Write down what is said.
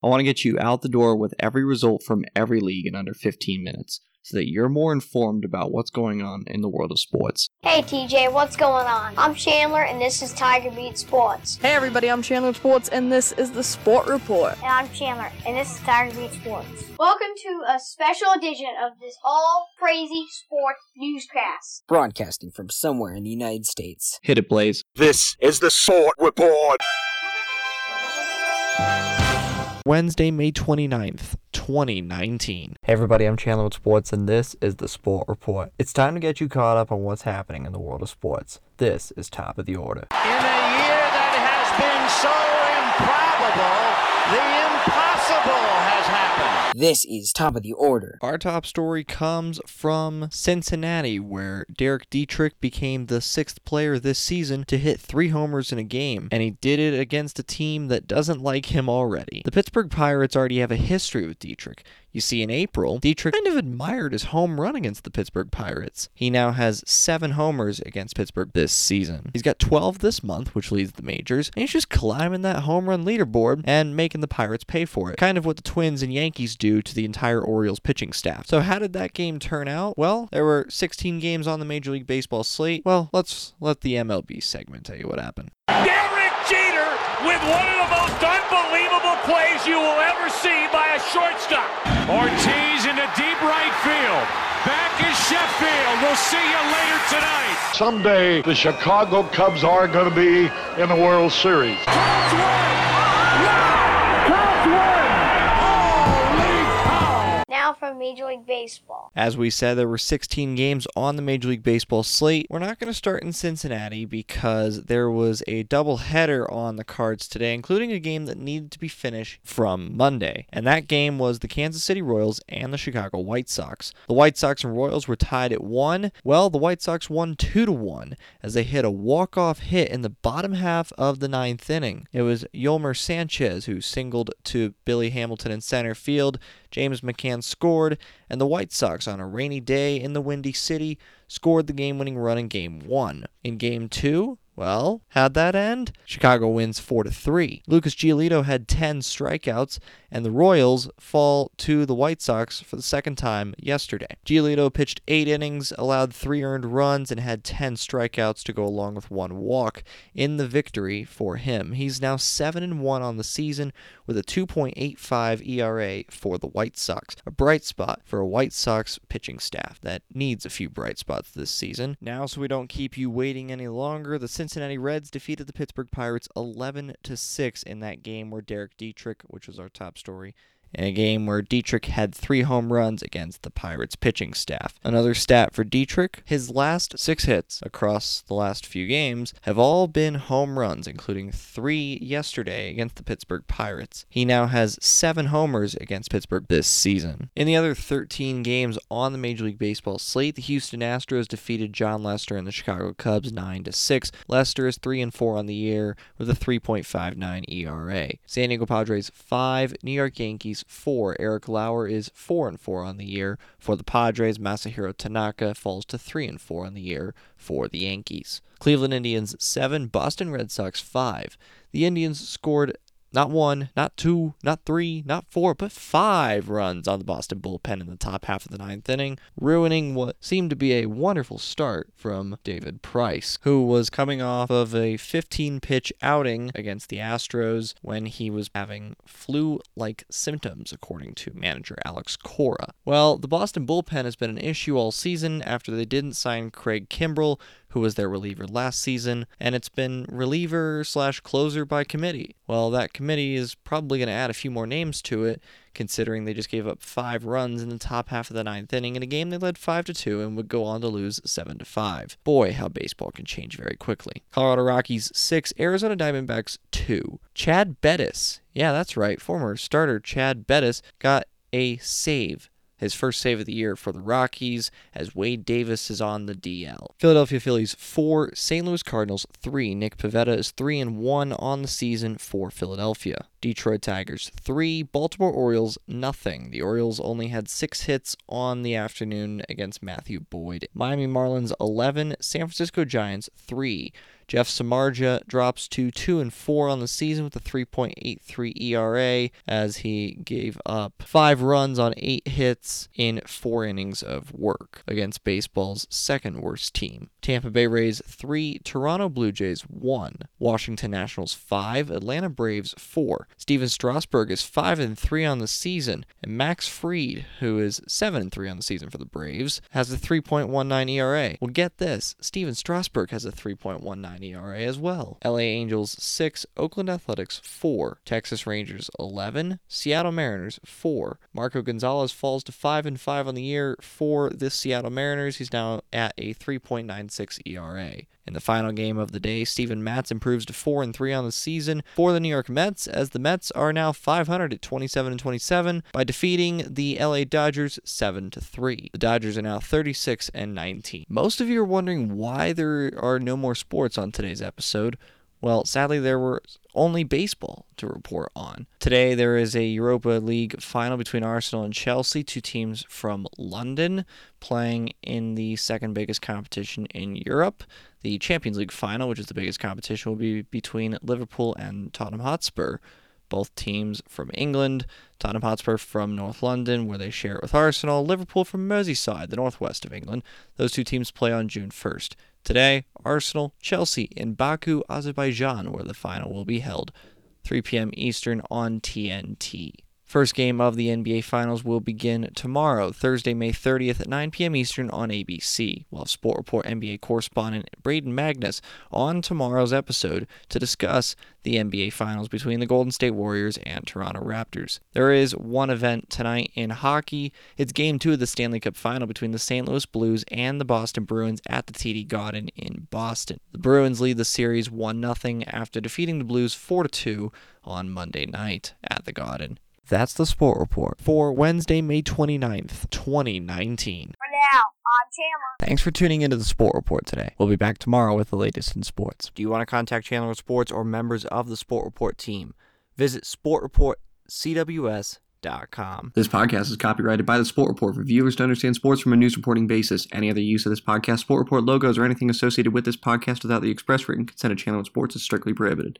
I want to get you out the door with every result from every league in under 15 minutes so that you're more informed about what's going on in the world of sports. Hey TJ, what's going on? I'm Chandler and this is Tiger Beat Sports. Hey everybody, I'm Chandler Sports and this is the Sport Report. And I'm Chandler and this is Tiger Beat Sports. Welcome to a special edition of this all crazy sports newscast. Broadcasting from somewhere in the United States. Hit it, Blaze. This is the Sport Report. Wednesday, May 29th, 2019. Hey everybody, I'm Chandler with Sports, and this is the Sport Report. It's time to get you caught up on what's happening in the world of sports. This is top of the order. In a year that has been so improbable, the impossible has happened. This is top of the order. Our top story comes from Cincinnati, where Derek Dietrich became the sixth player this season to hit three homers in a game, and he did it against a team that doesn't like him already. The Pittsburgh Pirates already have a history with Dietrich. You see, in April, Dietrich kind of admired his home run against the Pittsburgh Pirates. He now has seven homers against Pittsburgh this season. He's got 12 this month, which leads the majors, and he's just climbing that home run leaderboard and making the Pirates pay for it. Kind of what the Twins and Yankees do to the entire Orioles pitching staff. So, how did that game turn out? Well, there were 16 games on the Major League Baseball slate. Well, let's let the MLB segment tell you what happened. Derek Jeter with one of the most unbelievable plays you will ever see by a shortstop. Ortiz in the deep right field. Back is Sheffield. We'll see you later tonight. Someday the Chicago Cubs are going to be in the World Series. From Major League Baseball. As we said, there were 16 games on the Major League Baseball slate. We're not going to start in Cincinnati because there was a doubleheader on the cards today, including a game that needed to be finished from Monday. And that game was the Kansas City Royals and the Chicago White Sox. The White Sox and Royals were tied at 1. Well, the White Sox won 2 to 1 as they hit a walk-off hit in the bottom half of the ninth inning. It was Yolmer Sanchez who singled to Billy Hamilton in center field. James McCann scored, and the White Sox, on a rainy day in the Windy City, scored the game winning run in Game 1. In Game 2, well, how'd that end? Chicago wins 4 to 3. Lucas Giolito had 10 strikeouts, and the Royals fall to the White Sox for the second time yesterday. Giolito pitched 8 innings, allowed 3 earned runs, and had 10 strikeouts to go along with one walk in the victory for him. He's now 7 and 1 on the season with a 2.85 ERA for the White Sox. A bright spot for a White Sox pitching staff that needs a few bright spots this season. Now, so we don't keep you waiting any longer, the Cincinnati Reds defeated the Pittsburgh Pirates 11 to 6 in that game where Derek Dietrich, which was our top story, in a game where Dietrich had three home runs against the Pirates pitching staff. Another stat for Dietrich his last six hits across the last few games have all been home runs, including three yesterday against the Pittsburgh Pirates. He now has seven homers against Pittsburgh this season. In the other 13 games on the Major League Baseball slate, the Houston Astros defeated Jon Lester and the Chicago Cubs 9 to 6. Lester is 3 and 4 on the year with a 3.59 ERA. San Diego Padres 5, New York Yankees 4. Eric Lauer is 4 and 4 on the year for the Padres. Masahiro Tanaka falls to 3 and 4 on the year for the Yankees. Cleveland Indians 7, Boston Red Sox 5. The Indians scored not one, not two, not three, not four, but five runs on the Boston bullpen in the top half of the ninth inning, ruining what seemed to be a wonderful start from David Price, who was coming off of a 15 pitch outing against the Astros when he was having flu like symptoms, according to manager Alex Cora. Well, the Boston bullpen has been an issue all season after they didn't sign Craig Kimbrel, who was their reliever last season, and it's been reliever slash closer by committee. Well, that committee is probably going to add a few more names to it, considering they just gave up five runs in the top half of the ninth inning in a game they led five to two and would go on to lose seven to five. Boy, how baseball can change very quickly. Colorado Rockies six, Arizona Diamondbacks two. Chad Bettis, yeah, that's right, former starter Chad Bettis got a save his first save of the year for the Rockies as Wade Davis is on the DL. Philadelphia Phillies 4, St. Louis Cardinals 3. Nick Pivetta is 3 and 1 on the season for Philadelphia. Detroit Tigers 3, Baltimore Orioles nothing. The Orioles only had 6 hits on the afternoon against Matthew Boyd. Miami Marlins 11, San Francisco Giants 3. Jeff Samardzija drops to 2 and 4 on the season with a 3.83 ERA as he gave up 5 runs on 8 hits in 4 innings of work against baseball's second worst team. Tampa Bay Rays 3, Toronto Blue Jays 1, Washington Nationals 5, Atlanta Braves 4. Stephen Strasburg is 5 and 3 on the season, and Max Fried, who is 7 and 3 on the season for the Braves, has a 3.19 ERA. Well, get this, Stephen Strasburg has a 3.19 ERA as well. LA Angels 6, Oakland Athletics 4, Texas Rangers 11, Seattle Mariners 4. Marco Gonzales falls to 5 and 5 on the year for the Seattle Mariners. He's now at a 3.96 ERA. In the final game of the day, Steven Matz improves to 4 and 3 on the season for the New York Mets as the Mets are now 500 at 27 and 27 by defeating the LA Dodgers 7 to 3. The Dodgers are now 36 and 19. Most of you are wondering why there are no more sports on today's episode. Well, sadly, there were only baseball to report on. Today, there is a Europa League final between Arsenal and Chelsea, two teams from London playing in the second biggest competition in Europe. The Champions League final, which is the biggest competition, will be between Liverpool and Tottenham Hotspur. Both teams from England, Tottenham Hotspur from North London, where they share it with Arsenal, Liverpool from Merseyside, the northwest of England. Those two teams play on June 1st. Today, Arsenal, Chelsea in Baku, Azerbaijan, where the final will be held. 3 p.m. Eastern on TNT. First game of the NBA Finals will begin tomorrow, Thursday, May 30th at 9 p.m. Eastern on ABC. We'll have Sport Report NBA correspondent Braden Magnus on tomorrow's episode to discuss the NBA Finals between the Golden State Warriors and Toronto Raptors. There is one event tonight in hockey. It's game two of the Stanley Cup Final between the St. Louis Blues and the Boston Bruins at the TD Garden in Boston. The Bruins lead the series 1 0 after defeating the Blues 4 2 on Monday night at the Garden. That's the Sport Report for Wednesday, May 29th, 2019. For now, I'm Chandler. Thanks for tuning into the Sport Report today. We'll be back tomorrow with the latest in sports. Do you want to contact Chandler Sports or members of the Sport Report team? Visit sportreportcws.com. This podcast is copyrighted by the Sport Report for viewers to understand sports from a news reporting basis. Any other use of this podcast, Sport Report logos, or anything associated with this podcast without the express written consent of Channel Sports is strictly prohibited.